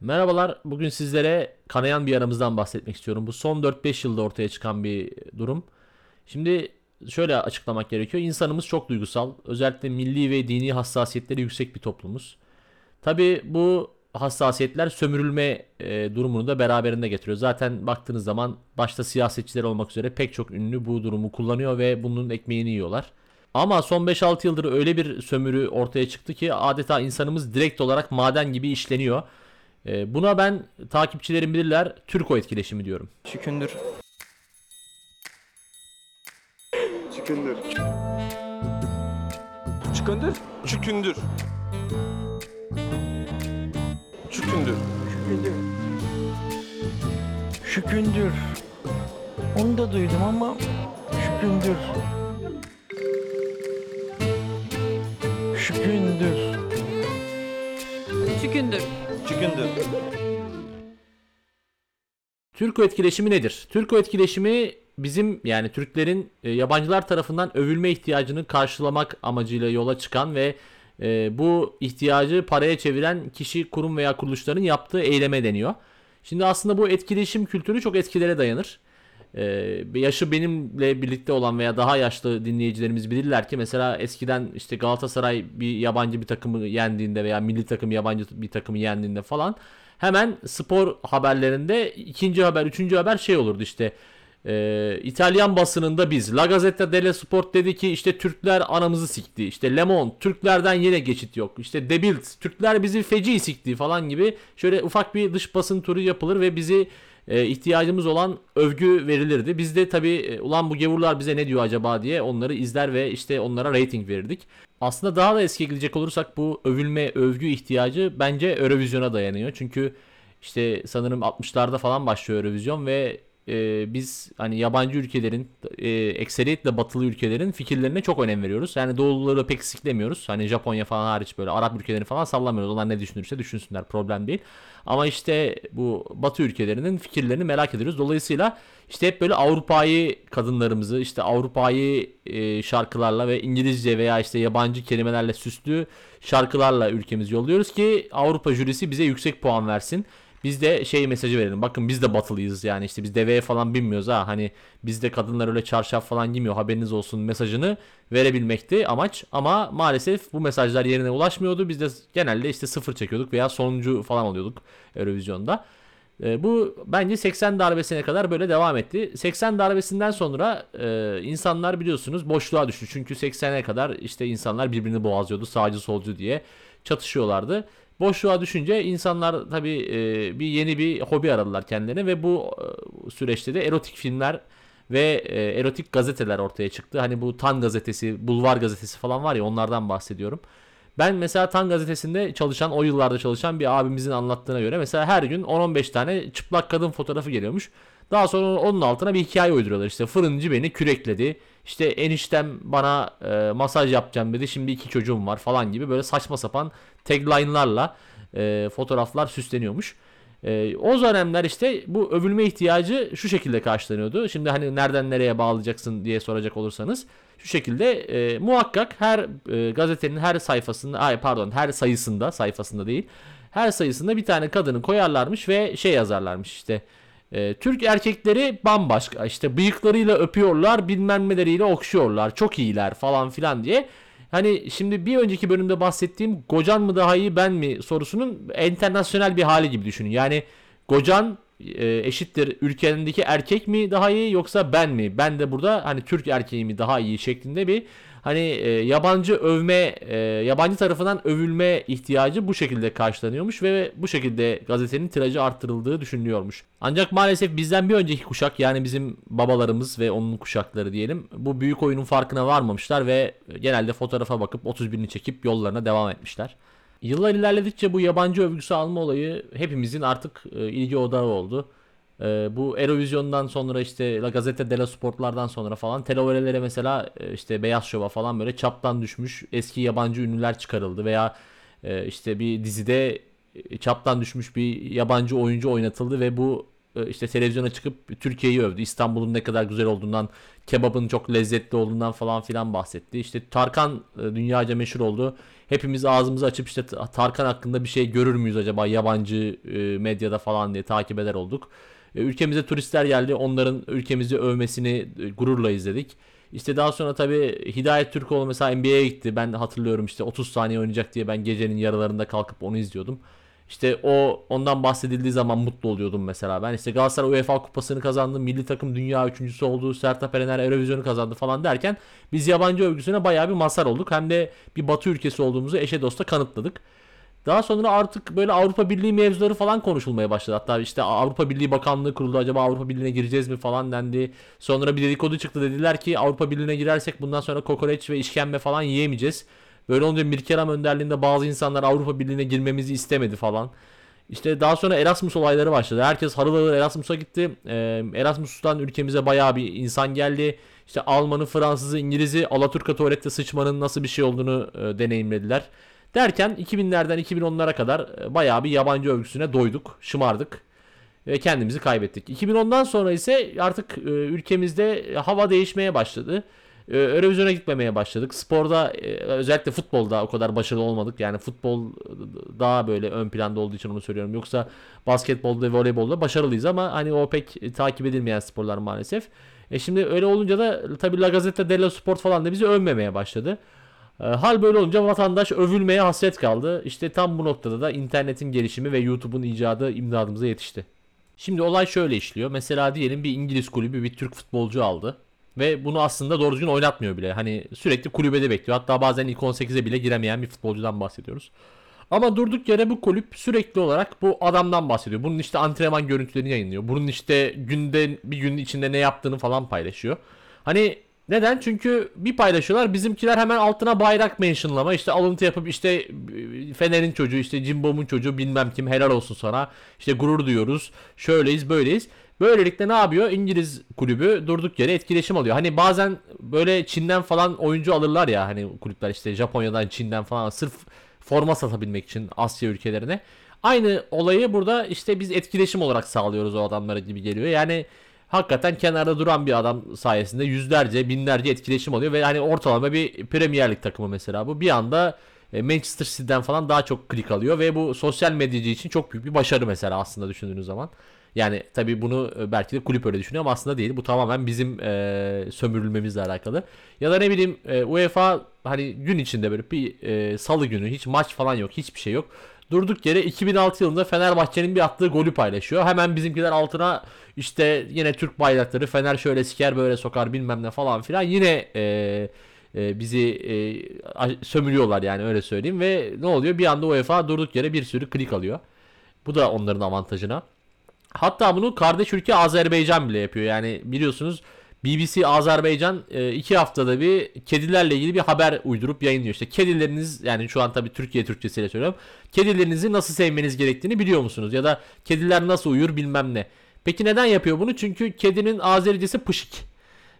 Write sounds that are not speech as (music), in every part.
Merhabalar. Bugün sizlere kanayan bir yaramızdan bahsetmek istiyorum. Bu son 4-5 yılda ortaya çıkan bir durum. Şimdi şöyle açıklamak gerekiyor. İnsanımız çok duygusal. Özellikle milli ve dini hassasiyetleri yüksek bir toplumuz. Tabii bu hassasiyetler sömürülme e, durumunu da beraberinde getiriyor. Zaten baktığınız zaman başta siyasetçiler olmak üzere pek çok ünlü bu durumu kullanıyor ve bunun ekmeğini yiyorlar. Ama son 5-6 yıldır öyle bir sömürü ortaya çıktı ki adeta insanımız direkt olarak maden gibi işleniyor. E, buna ben takipçilerim bilirler Türko etkileşimi diyorum. Şükündür. Çıkındır. Çıkındır. Çükündür. Çükündür. Şükündür. Onu da duydum ama şükündür. Şükündür. Çükündür. Çükündür. Türko etkileşimi nedir? Türko etkileşimi bizim yani Türklerin e, yabancılar tarafından övülme ihtiyacını karşılamak amacıyla yola çıkan ve e, bu ihtiyacı paraya çeviren kişi, kurum veya kuruluşların yaptığı eyleme deniyor. Şimdi aslında bu etkileşim kültürü çok eskilere dayanır. E, yaşı benimle birlikte olan veya daha yaşlı dinleyicilerimiz bilirler ki mesela eskiden işte Galatasaray bir yabancı bir takımı yendiğinde veya milli takım yabancı bir takımı yendiğinde falan hemen spor haberlerinde ikinci haber, üçüncü haber şey olurdu işte. Ee, İtalyan basınında biz La Gazzetta dello Sport dedi ki işte Türkler anamızı sikti. İşte Le Monde Türklerden yine geçit yok. İşte De Bild Türkler bizi feci sikti falan gibi şöyle ufak bir dış basın turu yapılır ve bizi e, ihtiyacımız olan övgü verilirdi. Biz de tabi e, ulan bu gevurlar bize ne diyor acaba diye onları izler ve işte onlara rating verirdik. Aslında daha da eskiye gidecek olursak bu övülme, övgü ihtiyacı bence Eurovision'a dayanıyor. Çünkü işte sanırım 60'larda falan başlıyor Eurovision ve e, biz hani yabancı ülkelerin e, ekseriyetle batılı ülkelerin fikirlerine çok önem veriyoruz. Yani doğuluları pek siklemiyoruz. Hani Japonya falan hariç böyle Arap ülkelerini falan sallamıyoruz. Onlar ne düşünürse düşünsünler problem değil. Ama işte bu batı ülkelerinin fikirlerini merak ediyoruz. Dolayısıyla işte hep böyle Avrupa'yı kadınlarımızı işte Avrupa'yı e, şarkılarla ve İngilizce veya işte yabancı kelimelerle süslü şarkılarla ülkemizi yolluyoruz ki Avrupa jürisi bize yüksek puan versin. Biz de şey mesajı verelim. Bakın biz de batılıyız yani işte biz deveye falan binmiyoruz ha. Hani bizde kadınlar öyle çarşaf falan giymiyor haberiniz olsun mesajını verebilmekti amaç. Ama maalesef bu mesajlar yerine ulaşmıyordu. Biz de genelde işte sıfır çekiyorduk veya sonuncu falan oluyorduk Eurovision'da. E, bu bence 80 darbesine kadar böyle devam etti. 80 darbesinden sonra e, insanlar biliyorsunuz boşluğa düştü. Çünkü 80'e kadar işte insanlar birbirini boğazlıyordu sağcı solcu diye çatışıyorlardı. Boşluğa düşünce insanlar tabii e, bir yeni bir hobi aradılar kendilerine ve bu e, süreçte de erotik filmler ve e, erotik gazeteler ortaya çıktı. Hani bu Tan gazetesi, Bulvar gazetesi falan var ya onlardan bahsediyorum. Ben mesela Tan gazetesinde çalışan, o yıllarda çalışan bir abimizin anlattığına göre mesela her gün 10-15 tane çıplak kadın fotoğrafı geliyormuş. Daha sonra onun altına bir hikaye uyduruyorlar. İşte fırıncı beni kürekledi. İşte eniştem bana e, masaj yapacağım dedi. Şimdi iki çocuğum var falan gibi böyle saçma sapan tagline'larla e, fotoğraflar süsleniyormuş. E, o dönemler işte bu övülme ihtiyacı şu şekilde karşılanıyordu. Şimdi hani nereden nereye bağlayacaksın diye soracak olursanız şu şekilde e, muhakkak her e, gazetenin her sayfasında ay pardon her sayısında sayfasında değil her sayısında bir tane kadını koyarlarmış ve şey yazarlarmış işte e, Türk erkekleri bambaşka işte bıyıklarıyla öpüyorlar bilmem neleriyle okşuyorlar çok iyiler falan filan diye. Hani şimdi bir önceki bölümde bahsettiğim Gocan mı daha iyi ben mi sorusunun internasyonel bir hali gibi düşünün. Yani Gocan e, eşittir ülkendeki erkek mi daha iyi yoksa ben mi? Ben de burada hani Türk erkeği mi daha iyi şeklinde bir hani e, yabancı övme, e, yabancı tarafından övülme ihtiyacı bu şekilde karşılanıyormuş ve bu şekilde gazetenin tirajı arttırıldığı düşünülüyormuş. Ancak maalesef bizden bir önceki kuşak yani bizim babalarımız ve onun kuşakları diyelim bu büyük oyunun farkına varmamışlar ve genelde fotoğrafa bakıp 31'ini çekip yollarına devam etmişler. Yıllar ilerledikçe bu yabancı övgüsü alma olayı hepimizin artık e, ilgi odağı oldu. E, bu Eurovision'dan sonra işte La Gazzetta dello Sport'lardan sonra falan televolelere mesela e, işte Beyaz Şov'a falan böyle çaptan düşmüş eski yabancı ünlüler çıkarıldı veya e, işte bir dizide e, çaptan düşmüş bir yabancı oyuncu oynatıldı ve bu e, işte televizyona çıkıp Türkiye'yi övdü. İstanbul'un ne kadar güzel olduğundan, kebabın çok lezzetli olduğundan falan filan bahsetti. İşte Tarkan e, dünyaca meşhur oldu. Hepimiz ağzımızı açıp işte Tarkan hakkında bir şey görür müyüz acaba yabancı medyada falan diye takip eder olduk. E, Ülkemize turistler geldi. Onların ülkemizi övmesini e, gururla izledik. İşte daha sonra tabii Hidayet Türkoğlu mesela NBA'ye gitti. Ben hatırlıyorum işte 30 saniye oynayacak diye ben gecenin yarılarında kalkıp onu izliyordum. İşte o ondan bahsedildiği zaman mutlu oluyordum mesela. Ben işte Galatasaray UEFA kupasını kazandı. Milli takım dünya üçüncüsü oldu. Sertab Erener Eurovision'u kazandı falan derken biz yabancı övgüsüne bayağı bir mazhar olduk. Hem de bir batı ülkesi olduğumuzu eşe dosta kanıtladık. Daha sonra artık böyle Avrupa Birliği mevzuları falan konuşulmaya başladı. Hatta işte Avrupa Birliği Bakanlığı kuruldu. Acaba Avrupa Birliği'ne gireceğiz mi falan dendi. Sonra bir dedikodu çıktı dediler ki Avrupa Birliği'ne girersek bundan sonra kokoreç ve işkembe falan yiyemeyeceğiz. Böyle olunca Mirkelam önderliğinde bazı insanlar Avrupa Birliği'ne girmemizi istemedi falan. İşte daha sonra Erasmus olayları başladı. Herkes harıl harıl Erasmus'a gitti. Ee, Erasmus'tan ülkemize bayağı bir insan geldi. İşte Almanı, Fransızı, İngiliz'i Alaturka tuvalette sıçmanın nasıl bir şey olduğunu e, deneyimlediler. Derken 2000'lerden 2010'lara kadar e, bayağı bir yabancı övgüsüne doyduk, şımardık ve kendimizi kaybettik. 2010'dan sonra ise artık e, ülkemizde hava değişmeye başladı. E, Eurovision'a gitmemeye başladık. Sporda özellikle futbolda o kadar başarılı olmadık. Yani futbol daha böyle ön planda olduğu için onu söylüyorum. Yoksa basketbolda ve voleybolda başarılıyız ama hani o pek takip edilmeyen sporlar maalesef. E şimdi öyle olunca da tabii La Gazzetta dello Sport falan da bizi övmemeye başladı. E, Hal böyle olunca vatandaş övülmeye hasret kaldı. İşte tam bu noktada da internetin gelişimi ve YouTube'un icadı imdadımıza yetişti. Şimdi olay şöyle işliyor. Mesela diyelim bir İngiliz kulübü bir Türk futbolcu aldı. Ve bunu aslında doğru düzgün oynatmıyor bile. Hani sürekli kulübede bekliyor. Hatta bazen ilk 18'e bile giremeyen bir futbolcudan bahsediyoruz. Ama durduk yere bu kulüp sürekli olarak bu adamdan bahsediyor. Bunun işte antrenman görüntülerini yayınlıyor. Bunun işte günde bir gün içinde ne yaptığını falan paylaşıyor. Hani neden? Çünkü bir paylaşıyorlar bizimkiler hemen altına bayrak mentionlama işte alıntı yapıp işte e, Fener'in çocuğu işte Cimbom'un çocuğu bilmem kim helal olsun sana işte gurur duyuyoruz şöyleyiz böyleyiz. Böylelikle ne yapıyor? İngiliz kulübü durduk yere etkileşim alıyor. Hani bazen böyle Çin'den falan oyuncu alırlar ya hani kulüpler işte Japonya'dan Çin'den falan sırf forma satabilmek için Asya ülkelerine. Aynı olayı burada işte biz etkileşim olarak sağlıyoruz o adamlara gibi geliyor. Yani hakikaten kenarda duran bir adam sayesinde yüzlerce binlerce etkileşim oluyor ve hani ortalama bir Premier Lig takımı mesela bu bir anda e, Manchester City'den falan daha çok klik alıyor ve bu sosyal medyacı için çok büyük bir başarı mesela aslında düşündüğünüz zaman. Yani tabii bunu e, belki de kulüp öyle düşünüyor ama aslında değil. Bu tamamen bizim e, sömürülmemizle alakalı. Ya da ne bileyim e, UEFA hani gün içinde böyle bir e, salı günü hiç maç falan yok. Hiçbir şey yok. Durduk yere 2006 yılında Fenerbahçe'nin bir attığı golü paylaşıyor. Hemen bizimkiler altına işte yine Türk bayrakları Fener şöyle siker böyle sokar bilmem ne falan filan. Yine e, e, bizi e, sömürüyorlar yani öyle söyleyeyim. Ve ne oluyor? Bir anda UEFA durduk yere bir sürü klik alıyor. Bu da onların avantajına. Hatta bunu kardeş ülke Azerbaycan bile yapıyor. Yani biliyorsunuz BBC Azerbaycan e, iki haftada bir kedilerle ilgili bir haber uydurup yayınlıyor. İşte kedileriniz yani şu an tabii Türkiye Türkçesiyle söylüyorum. Kedilerinizi nasıl sevmeniz gerektiğini biliyor musunuz? Ya da kediler nasıl uyur bilmem ne. Peki neden yapıyor bunu? Çünkü kedinin Azericesi pışık.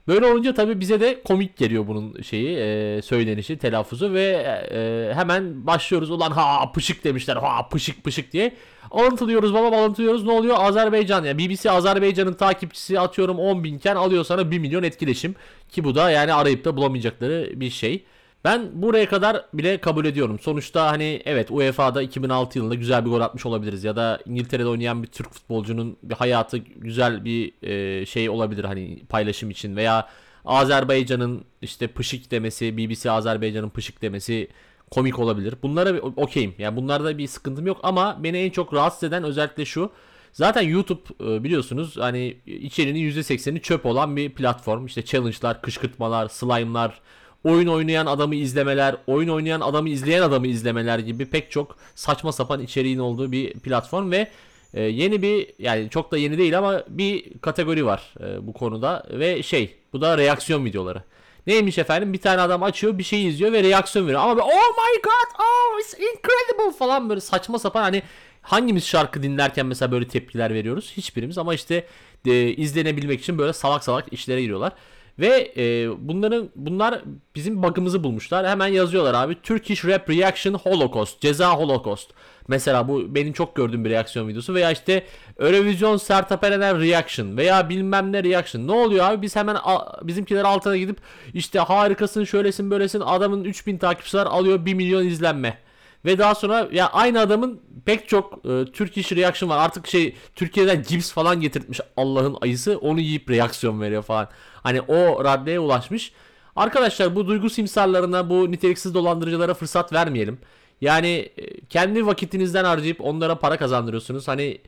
Böyle olunca tabii bize de komik geliyor bunun şeyi e, söylenişi telaffuzu ve e, hemen başlıyoruz. Ulan ha pışık demişler ha pışık pışık diye. Alıntılıyoruz babam alıntılıyoruz. Ne oluyor? Azerbaycan. Ya BBC Azerbaycan'ın takipçisi atıyorum 10 binken alıyor sana 1 milyon etkileşim. Ki bu da yani arayıp da bulamayacakları bir şey. Ben buraya kadar bile kabul ediyorum. Sonuçta hani evet UEFA'da 2006 yılında güzel bir gol atmış olabiliriz ya da İngiltere'de oynayan bir Türk futbolcunun bir hayatı güzel bir e, şey olabilir hani paylaşım için veya Azerbaycan'ın işte pışık demesi, BBC Azerbaycan'ın pışık demesi komik olabilir. Bunlara okeyim. Yani bunlarda bir sıkıntım yok ama beni en çok rahatsız eden özellikle şu. Zaten YouTube e, biliyorsunuz hani içeriğinin %80'i çöp olan bir platform. İşte challenge'lar, kışkırtmalar, slime'lar, oyun oynayan adamı izlemeler, oyun oynayan adamı izleyen adamı izlemeler gibi pek çok saçma sapan içeriğin olduğu bir platform ve e, yeni bir yani çok da yeni değil ama bir kategori var e, bu konuda ve şey bu da reaksiyon videoları. Neymiş efendim bir tane adam açıyor bir şey izliyor ve reaksiyon veriyor ama böyle, oh my god oh it's incredible falan böyle saçma sapan hani hangimiz şarkı dinlerken mesela böyle tepkiler veriyoruz hiçbirimiz ama işte e, izlenebilmek için böyle salak salak işlere giriyorlar. Ve e, bunların bunlar bizim bug'ımızı bulmuşlar. Hemen yazıyorlar abi. Turkish Rap Reaction Holocaust. Ceza Holocaust. Mesela bu benim çok gördüğüm bir reaksiyon videosu. Veya işte Eurovision Sertab Erener Reaction. Veya bilmem ne Reaction. Ne oluyor abi? Biz hemen bizimkiler altına gidip işte harikasın şöylesin böylesin adamın 3000 takipçiler alıyor 1 milyon izlenme. Ve daha sonra ya aynı adamın pek çok e, Türk iş reaction var. Artık şey Türkiye'den cips falan getirtmiş Allah'ın ayısı. Onu yiyip reaksiyon veriyor falan. Hani o raddeye ulaşmış. Arkadaşlar bu duygu simsarlarına, bu niteliksiz dolandırıcılara fırsat vermeyelim. Yani e, kendi vakitinizden harcayıp onlara para kazandırıyorsunuz. Hani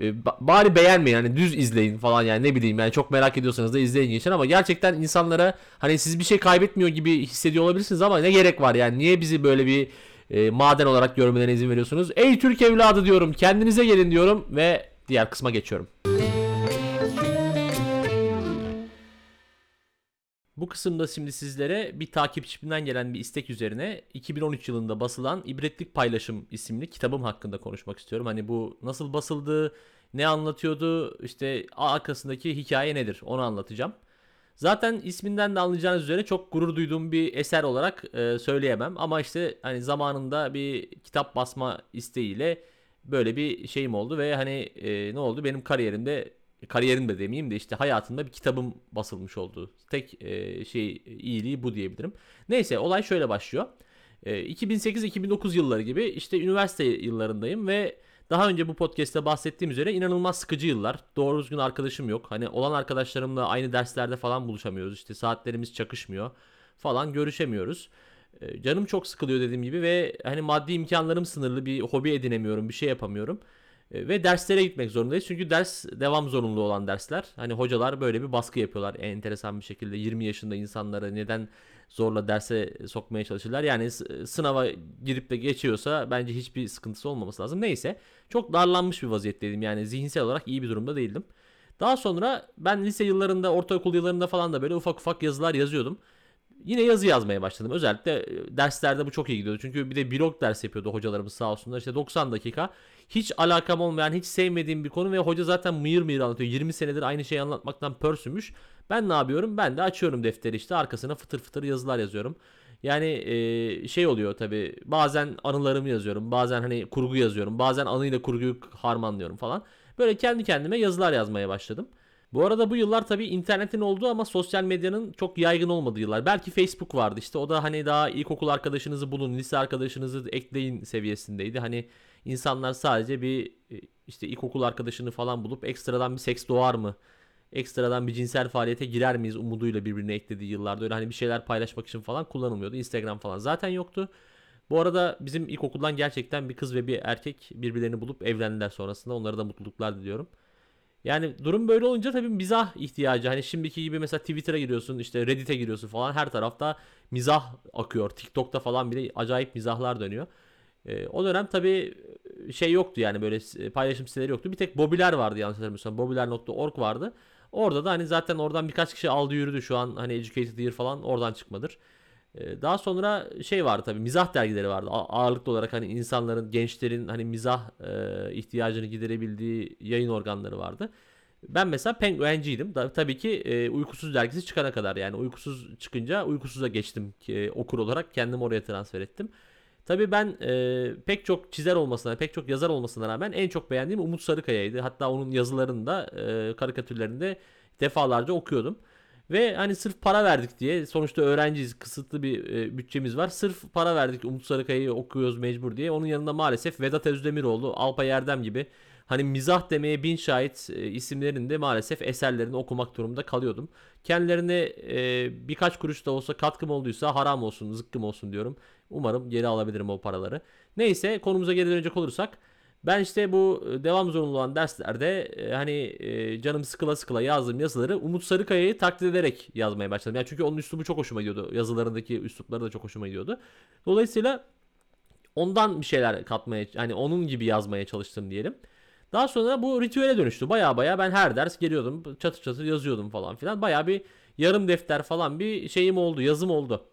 e, ba- bari beğenmeyin hani düz izleyin falan yani ne bileyim yani çok merak ediyorsanız da izleyin geçin ama gerçekten insanlara hani siz bir şey kaybetmiyor gibi hissediyor olabilirsiniz ama ne gerek var yani niye bizi böyle bir e, maden olarak görmelerine izin veriyorsunuz? Ey Türk evladı diyorum kendinize gelin diyorum ve diğer kısma geçiyorum. Bu kısımda şimdi sizlere bir takipçimden gelen bir istek üzerine 2013 yılında basılan İbretlik Paylaşım isimli kitabım hakkında konuşmak istiyorum. Hani bu nasıl basıldı, ne anlatıyordu, işte arkasındaki hikaye nedir onu anlatacağım. Zaten isminden de anlayacağınız üzere çok gurur duyduğum bir eser olarak e, söyleyemem. Ama işte hani zamanında bir kitap basma isteğiyle böyle bir şeyim oldu ve hani e, ne oldu benim kariyerimde kariyerim de demeyeyim de işte hayatımda bir kitabım basılmış oldu. Tek e, şey iyiliği bu diyebilirim. Neyse olay şöyle başlıyor. E, 2008-2009 yılları gibi işte üniversite yıllarındayım ve daha önce bu podcast'te bahsettiğim üzere inanılmaz sıkıcı yıllar. Doğru düzgün arkadaşım yok. Hani olan arkadaşlarımla aynı derslerde falan buluşamıyoruz. İşte saatlerimiz çakışmıyor falan görüşemiyoruz. E, Canım çok sıkılıyor dediğim gibi ve hani maddi imkanlarım sınırlı bir hobi edinemiyorum, bir şey yapamıyorum. E, Ve derslere gitmek zorundayız. Çünkü ders devam zorunlu olan dersler. Hani hocalar böyle bir baskı yapıyorlar enteresan bir şekilde. 20 yaşında insanları neden zorla derse sokmaya çalışırlar. Yani sınava girip de geçiyorsa bence hiçbir sıkıntısı olmaması lazım. Neyse çok darlanmış bir vaziyetteydim. Yani zihinsel olarak iyi bir durumda değildim. Daha sonra ben lise yıllarında, ortaokul yıllarında falan da böyle ufak ufak yazılar yazıyordum. Yine yazı yazmaya başladım. Özellikle e, derslerde bu çok iyi gidiyordu. Çünkü bir de blog ders yapıyordu hocalarımız sağ olsunlar. İşte 90 dakika hiç alakam olmayan, hiç sevmediğim bir konu ve hoca zaten mıyır mıyır anlatıyor. 20 senedir aynı şeyi anlatmaktan pörsümüş. Ben ne yapıyorum? Ben de açıyorum defteri işte arkasına fıtır fıtır yazılar yazıyorum. Yani e, şey oluyor tabi bazen anılarımı yazıyorum bazen hani kurgu yazıyorum bazen anıyla kurguyu harmanlıyorum falan. Böyle kendi kendime yazılar yazmaya başladım. Bu arada bu yıllar tabii internetin olduğu ama sosyal medyanın çok yaygın olmadığı yıllar. Belki Facebook vardı işte o da hani daha ilkokul arkadaşınızı bulun, lise arkadaşınızı ekleyin seviyesindeydi. Hani insanlar sadece bir e, işte ilkokul arkadaşını falan bulup ekstradan bir seks doğar mı? Ekstradan bir cinsel faaliyete girer miyiz umuduyla birbirine eklediği yıllarda öyle hani bir şeyler paylaşmak için falan kullanılmıyordu. Instagram falan zaten yoktu. Bu arada bizim ilkokuldan gerçekten bir kız ve bir erkek birbirlerini bulup evlendiler sonrasında. Onlara da mutluluklar diliyorum. Yani durum böyle olunca tabii mizah ihtiyacı. Hani şimdiki gibi mesela Twitter'a giriyorsun, işte Reddit'e giriyorsun falan her tarafta mizah akıyor. TikTok'ta falan bile acayip mizahlar dönüyor. Ee, o dönem tabii şey yoktu yani böyle s- paylaşım siteleri yoktu. Bir tek Bobiler vardı yanlış hatırlamıyorsam. Bobiler.org vardı. Orada da hani zaten oradan birkaç kişi aldı yürüdü şu an hani Educated Year falan oradan çıkmadır. Ee, Daha sonra şey vardı tabii mizah dergileri vardı. Ağırlıklı olarak hani insanların, gençlerin hani mizah e, ihtiyacını giderebildiği yayın organları vardı. Ben mesela penguenciydim. Tabii ki e, uykusuz dergisi çıkana kadar yani uykusuz çıkınca uykusuza geçtim ki, okur olarak kendimi oraya transfer ettim. Tabii ben e, pek çok çizer olmasına, pek çok yazar olmasına rağmen en çok beğendiğim Umut Sarıkaya'ydı. Hatta onun yazılarını da e, defalarca okuyordum. Ve hani sırf para verdik diye sonuçta öğrenciyiz kısıtlı bir e, bütçemiz var. Sırf para verdik Umut Sarıkaya'yı okuyoruz mecbur diye. Onun yanında maalesef Vedat Özdemiroğlu, Alpay Erdem gibi hani mizah demeye bin şahit e, isimlerin de maalesef eserlerini okumak durumunda kalıyordum. Kendilerine e, birkaç kuruş da olsa katkım olduysa haram olsun, zıkkım olsun diyorum. Umarım geri alabilirim o paraları. Neyse konumuza geri dönecek olursak ben işte bu e, devam zorunlu olan derslerde e, hani e, canım sıkıla sıkıla yazdığım yazıları Umut Sarıkaya'yı taklit ederek yazmaya başladım. Yani çünkü onun üslubu çok hoşuma gidiyordu. Yazılarındaki üslupları da çok hoşuma gidiyordu. Dolayısıyla ondan bir şeyler katmaya hani onun gibi yazmaya çalıştım diyelim. Daha sonra bu ritüele dönüştü. Baya baya ben her ders geliyordum. Çatır çatır yazıyordum falan filan. Baya bir yarım defter falan bir şeyim oldu. Yazım oldu.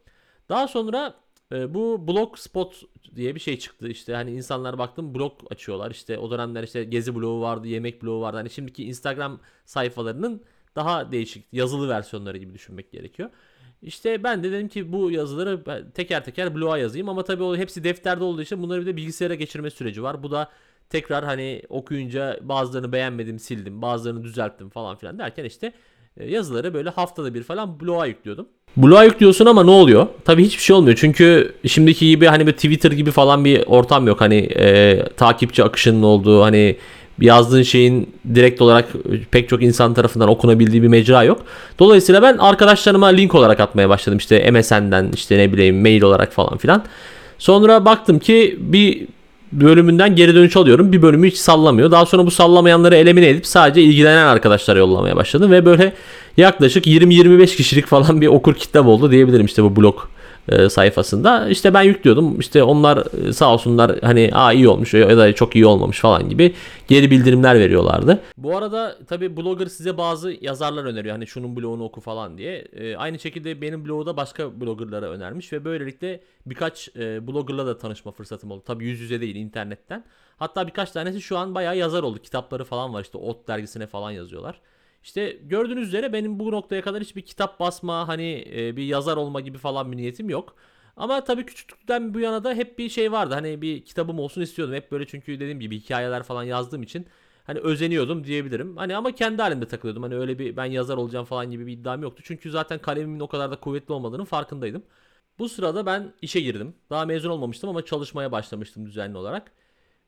Daha sonra e, bu blogspot diye bir şey çıktı. İşte hani insanlar baktım blog açıyorlar. İşte o dönemler işte gezi blogu vardı, yemek blogu vardı. Hani şimdiki Instagram sayfalarının daha değişik yazılı versiyonları gibi düşünmek gerekiyor. İşte ben de dedim ki bu yazıları teker teker bloğa yazayım ama tabii o hepsi defterde olduğu için bunları bir de bilgisayara geçirme süreci var. Bu da tekrar hani okuyunca bazılarını beğenmedim sildim bazılarını düzelttim falan filan derken işte yazıları böyle haftada bir falan bloğa yüklüyordum. Bloğa yüklüyorsun ama ne oluyor? Tabii hiçbir şey olmuyor. Çünkü şimdiki gibi hani bir Twitter gibi falan bir ortam yok. Hani e, takipçi akışının olduğu hani yazdığın şeyin direkt olarak pek çok insan tarafından okunabildiği bir mecra yok. Dolayısıyla ben arkadaşlarıma link olarak atmaya başladım. İşte MSN'den işte ne bileyim mail olarak falan filan. Sonra baktım ki bir bölümünden geri dönüş alıyorum. Bir bölümü hiç sallamıyor. Daha sonra bu sallamayanları elimine edip sadece ilgilenen arkadaşlara yollamaya başladım ve böyle yaklaşık 20-25 kişilik falan bir okur kitlem oldu diyebilirim işte bu blog e, sayfasında. İşte ben yüklüyordum. İşte onlar e, sağ olsunlar hani aa iyi olmuş ya da çok iyi olmamış falan gibi geri bildirimler veriyorlardı. Bu arada tabi blogger size bazı yazarlar öneriyor. Hani şunun blogunu oku falan diye. E, aynı şekilde benim blogu da başka bloggerlara önermiş ve böylelikle birkaç e, bloggerla da tanışma fırsatım oldu. Tabi yüz yüze değil internetten. Hatta birkaç tanesi şu an bayağı yazar oldu. Kitapları falan var işte Ot dergisine falan yazıyorlar. İşte gördüğünüz üzere benim bu noktaya kadar hiçbir kitap basma hani e, bir yazar olma gibi falan bir niyetim yok. Ama tabii küçüklükten bu yana da hep bir şey vardı. Hani bir kitabım olsun istiyordum. Hep böyle çünkü dediğim gibi hikayeler falan yazdığım için hani özeniyordum diyebilirim. Hani ama kendi halimde takılıyordum. Hani öyle bir ben yazar olacağım falan gibi bir iddiam yoktu. Çünkü zaten kalemimin o kadar da kuvvetli olmadığının farkındaydım. Bu sırada ben işe girdim. Daha mezun olmamıştım ama çalışmaya başlamıştım düzenli olarak.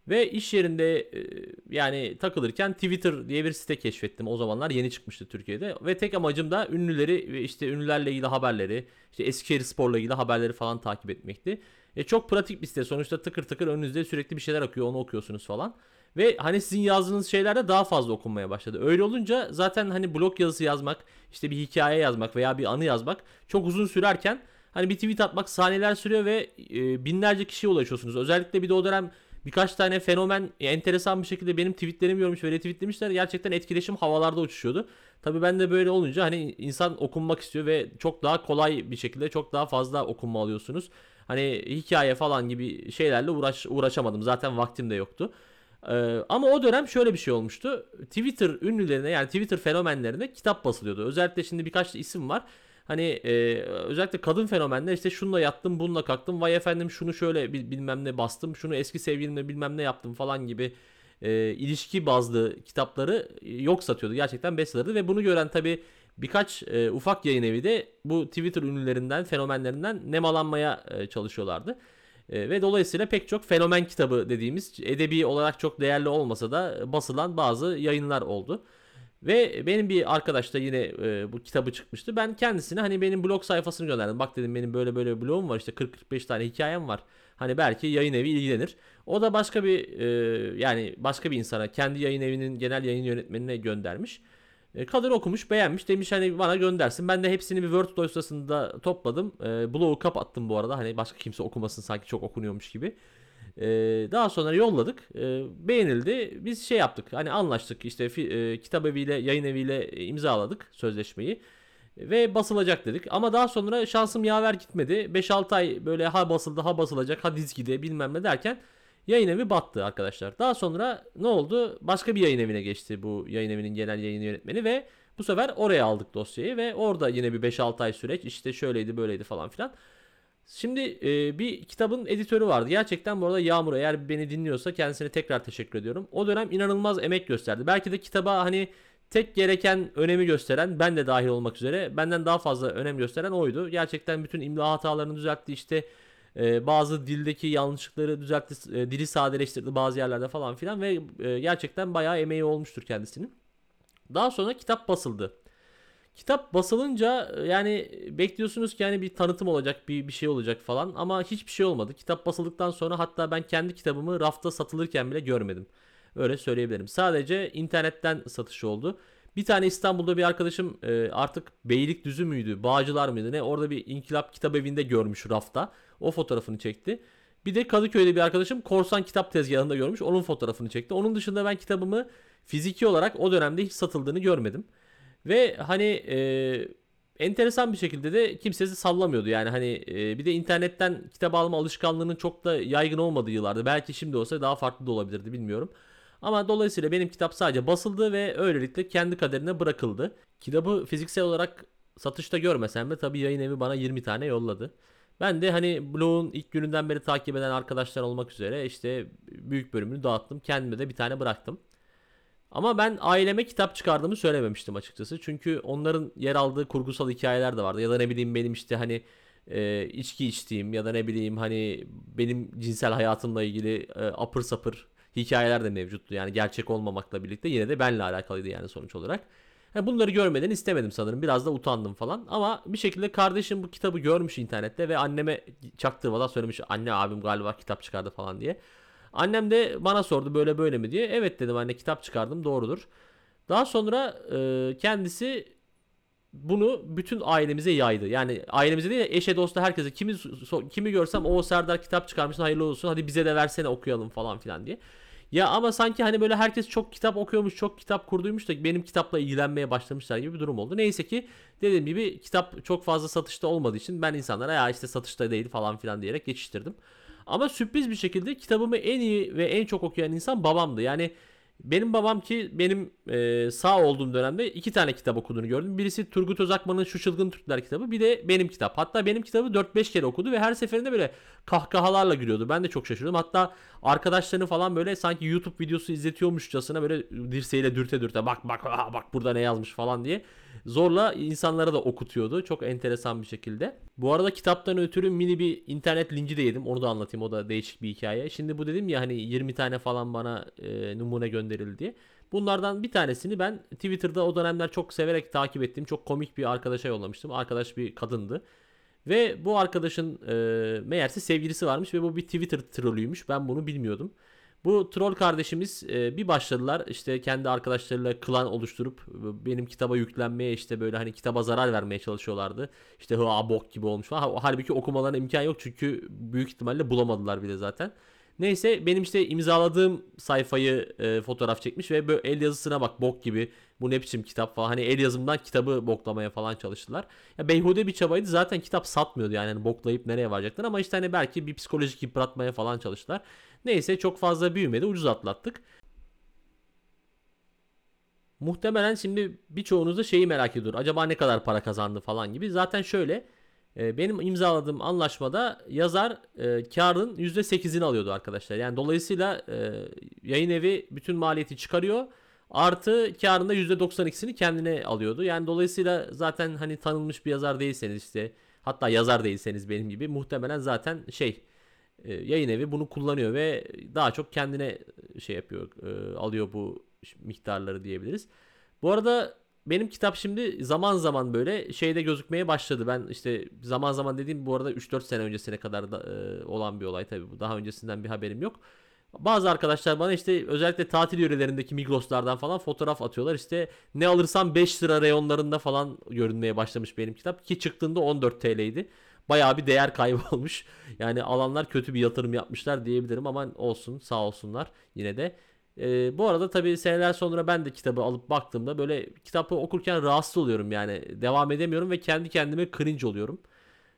Ve iş yerinde e, yani takılırken Twitter diye bir site keşfettim. O zamanlar yeni çıkmıştı Türkiye'de. Ve tek amacım da ünlüleri ve işte ünlülerle ilgili haberleri, işte Eskişehir Spor'la ilgili haberleri falan takip etmekti. E, çok pratik bir site. Sonuçta tıkır tıkır önünüzde sürekli bir şeyler akıyor. Onu okuyorsunuz falan. Ve hani sizin yazdığınız şeyler de daha fazla okunmaya başladı. Öyle olunca zaten hani blog yazısı yazmak, işte bir hikaye yazmak veya bir anı yazmak çok uzun sürerken hani bir tweet atmak saniyeler sürüyor ve e, binlerce kişiye ulaşıyorsunuz. Özellikle bir de o dönem birkaç tane fenomen e, enteresan bir şekilde benim tweetlerimi görmüş ve retweetlemişler. Gerçekten etkileşim havalarda uçuşuyordu. Tabii ben de böyle olunca hani insan okunmak istiyor ve çok daha kolay bir şekilde çok daha fazla okunma alıyorsunuz. Hani hikaye falan gibi şeylerle uğraş uğraşamadım. Zaten vaktim de yoktu. Ee, ama o dönem şöyle bir şey olmuştu. Twitter ünlülerine yani Twitter fenomenlerine kitap basılıyordu. Özellikle şimdi birkaç isim var. Hani e, özellikle kadın fenomenler işte şununla yattım bununla kalktım vay efendim şunu şöyle bil- bilmem ne bastım şunu eski sevgilimle bilmem ne yaptım falan gibi e, ilişki bazlı kitapları e, yok satıyordu. Gerçekten bestsellerdi ve bunu gören tabi birkaç e, ufak yayın evi de bu Twitter ünlülerinden fenomenlerinden nemalanmaya e, çalışıyorlardı. E, ve dolayısıyla pek çok fenomen kitabı dediğimiz edebi olarak çok değerli olmasa da basılan bazı yayınlar oldu. Ve benim bir arkadaş da yine e, bu kitabı çıkmıştı. Ben kendisine hani benim blog sayfasını gönderdim. Bak dedim benim böyle böyle blogum var işte 40-45 tane hikayem var. Hani belki yayın evi ilgilenir. O da başka bir e, yani başka bir insana kendi yayın evinin genel yayın yönetmenine göndermiş. E, kadın okumuş beğenmiş demiş hani bana göndersin. Ben de hepsini bir Word dosyasında topladım. E, blogu kapattım bu arada hani başka kimse okumasın sanki çok okunuyormuş gibi. Ee, daha sonra yolladık. Ee, beğenildi. Biz şey yaptık. Hani anlaştık. işte e, kitap eviyle, yayın eviyle imzaladık sözleşmeyi. Ve basılacak dedik. Ama daha sonra şansım yaver gitmedi. 5-6 ay böyle ha basıldı ha basılacak ha dizgide bilmem ne derken yayın evi battı arkadaşlar. Daha sonra ne oldu? Başka bir yayın evine geçti bu yayın evinin genel yayın yönetmeni ve bu sefer oraya aldık dosyayı ve orada yine bir 5-6 ay süreç işte şöyleydi böyleydi falan filan. Şimdi e, bir kitabın editörü vardı. Gerçekten bu arada Yağmur eğer beni dinliyorsa kendisine tekrar teşekkür ediyorum. O dönem inanılmaz emek gösterdi. Belki de kitaba hani tek gereken önemi gösteren ben de dahil olmak üzere benden daha fazla önem gösteren oydu. Gerçekten bütün imla hatalarını düzeltti işte e, bazı dildeki yanlışlıkları düzeltti, e, dili sadeleştirdi bazı yerlerde falan filan ve e, gerçekten bayağı emeği olmuştur kendisinin. Daha sonra kitap basıldı. Kitap basılınca e, yani bekliyorsunuz ki yani bir tanıtım olacak, bir bir şey olacak falan ama hiçbir şey olmadı. Kitap basıldıktan sonra hatta ben kendi kitabımı rafta satılırken bile görmedim. Öyle söyleyebilirim. Sadece internetten satış oldu. Bir tane İstanbul'da bir arkadaşım e, artık Beylikdüzü müydü, Bağcılar mıydı ne orada bir İnkılap Kitap Evi'nde görmüş rafta. O fotoğrafını çekti. Bir de Kadıköy'de bir arkadaşım Korsan Kitap Tezgahı'nda görmüş. Onun fotoğrafını çekti. Onun dışında ben kitabımı fiziki olarak o dönemde hiç satıldığını görmedim. Ve hani e, enteresan bir şekilde de kimsesi sallamıyordu. Yani hani e, bir de internetten kitap alma alışkanlığının çok da yaygın olmadığı yıllarda. Belki şimdi olsa daha farklı da olabilirdi bilmiyorum. Ama dolayısıyla benim kitap sadece basıldı ve öylelikle kendi kaderine bırakıldı. Kitabı fiziksel olarak satışta görmesem de tabii yayın evi bana 20 tane yolladı. Ben de hani blog'un ilk gününden beri takip eden arkadaşlar olmak üzere işte büyük bölümünü dağıttım. Kendime de bir tane bıraktım. Ama ben aileme kitap çıkardığımı söylememiştim açıkçası. Çünkü onların yer aldığı kurgusal hikayeler de vardı. Ya da ne bileyim benim işte hani e, içki içtiğim ya da ne bileyim hani benim cinsel hayatımla ilgili e, apır sapır hikayeler de mevcuttu. Yani gerçek olmamakla birlikte yine de benle alakalıydı yani sonuç olarak. Ha, bunları görmeden istemedim sanırım. Biraz da utandım falan. Ama bir şekilde kardeşim bu kitabı görmüş internette ve anneme çaktırmadan söylemiş. Anne abim galiba kitap çıkardı falan diye. Annem de bana sordu böyle böyle mi diye. Evet dedim anne kitap çıkardım doğrudur. Daha sonra e, kendisi bunu bütün ailemize yaydı. Yani ailemize değil de eşe dosta herkese kimi kimi görsem o Serdar kitap çıkarmışsın hayırlı olsun hadi bize de versene okuyalım falan filan diye. Ya ama sanki hani böyle herkes çok kitap okuyormuş, çok kitap kurduymuş da benim kitapla ilgilenmeye başlamışlar gibi bir durum oldu. Neyse ki dediğim gibi kitap çok fazla satışta olmadığı için ben insanlara ya işte satışta değil falan filan diyerek geçiştirdim. Ama sürpriz bir şekilde kitabımı en iyi ve en çok okuyan insan babamdı. Yani benim babam ki benim e, sağ olduğum dönemde iki tane kitap okuduğunu gördüm. Birisi Turgut Özakman'ın Şu Çılgın Türkler kitabı bir de benim kitap. Hatta benim kitabı 4-5 kere okudu ve her seferinde böyle kahkahalarla gülüyordu. Ben de çok şaşırdım. Hatta arkadaşlarını falan böyle sanki YouTube videosu izletiyormuşçasına böyle dirseğiyle dürte dürte bak bak aa, bak burada ne yazmış falan diye zorla insanlara da okutuyordu. Çok enteresan bir şekilde. Bu arada kitaptan ötürü mini bir internet linci de yedim. Onu da anlatayım. O da değişik bir hikaye. Şimdi bu dedim ya hani 20 tane falan bana e, numune gönderildi. Bunlardan bir tanesini ben Twitter'da o dönemler çok severek takip ettiğim çok komik bir arkadaşa yollamıştım. Arkadaş bir kadındı. Ve bu arkadaşın e, meğerse sevgilisi varmış ve bu bir Twitter trollüymüş. Ben bunu bilmiyordum. Bu troll kardeşimiz e, bir başladılar işte kendi arkadaşlarıyla klan oluşturup e, benim kitaba yüklenmeye işte böyle hani kitaba zarar vermeye çalışıyorlardı. İşte ha bok gibi olmuş falan. Ha- Halbuki okumalarına imkan yok çünkü büyük ihtimalle bulamadılar bile zaten. Neyse benim işte imzaladığım sayfayı e, fotoğraf çekmiş ve böyle el yazısına bak bok gibi bu ne biçim kitap falan hani el yazımdan kitabı boklamaya falan çalıştılar. Ya beyhude bir çabaydı zaten kitap satmıyordu yani hani boklayıp nereye varacaklar ama işte hani belki bir psikolojik yıpratmaya falan çalıştılar. Neyse çok fazla büyümedi ucuz atlattık. Muhtemelen şimdi birçoğunuz da şeyi merak ediyor. Acaba ne kadar para kazandı falan gibi. Zaten şöyle benim imzaladığım anlaşmada yazar e, karın %8'ini alıyordu arkadaşlar. Yani dolayısıyla e, yayın evi bütün maliyeti çıkarıyor. Artı karın da %92'sini kendine alıyordu. Yani dolayısıyla zaten hani tanınmış bir yazar değilseniz işte hatta yazar değilseniz benim gibi muhtemelen zaten şey e, yayın evi bunu kullanıyor ve daha çok kendine şey yapıyor e, alıyor bu miktarları diyebiliriz. Bu arada benim kitap şimdi zaman zaman böyle şeyde gözükmeye başladı. Ben işte zaman zaman dediğim bu arada 3-4 sene öncesine kadar da, e, olan bir olay tabii bu. Daha öncesinden bir haberim yok. Bazı arkadaşlar bana işte özellikle tatil yörelerindeki Migros'lardan falan fotoğraf atıyorlar. İşte ne alırsam 5 lira reyonlarında falan görünmeye başlamış benim kitap. Ki çıktığında 14 TL'ydi. Bayağı bir değer kaybı (laughs) olmuş. Yani alanlar kötü bir yatırım yapmışlar diyebilirim ama olsun sağ olsunlar yine de. Ee, bu arada tabii seneler sonra ben de kitabı alıp baktığımda böyle kitabı okurken rahatsız oluyorum yani. Devam edemiyorum ve kendi kendime cringe oluyorum.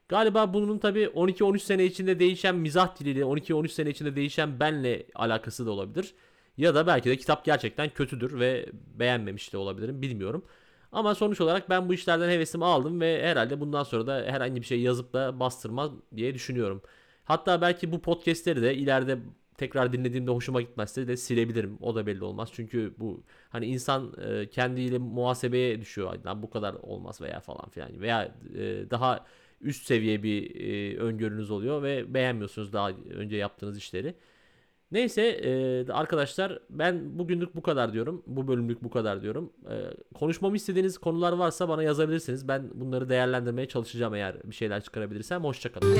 Galiba bunun tabii 12-13 sene içinde değişen mizah diliyle 12-13 sene içinde değişen benle alakası da olabilir. Ya da belki de kitap gerçekten kötüdür ve beğenmemiş de olabilirim bilmiyorum. Ama sonuç olarak ben bu işlerden hevesimi aldım ve herhalde bundan sonra da herhangi bir şey yazıp da bastırmaz diye düşünüyorum. Hatta belki bu podcastleri de ileride tekrar dinlediğimde hoşuma gitmezse de silebilirim. O da belli olmaz. Çünkü bu hani insan e, kendiyle muhasebeye düşüyor. Lan bu kadar olmaz veya falan filan. Veya e, daha üst seviye bir e, öngörünüz oluyor ve beğenmiyorsunuz daha önce yaptığınız işleri. Neyse e, arkadaşlar ben bugünlük bu kadar diyorum. Bu bölümlük bu kadar diyorum. E, konuşmamı istediğiniz konular varsa bana yazabilirsiniz. Ben bunları değerlendirmeye çalışacağım eğer bir şeyler çıkarabilirsem. Hoşçakalın.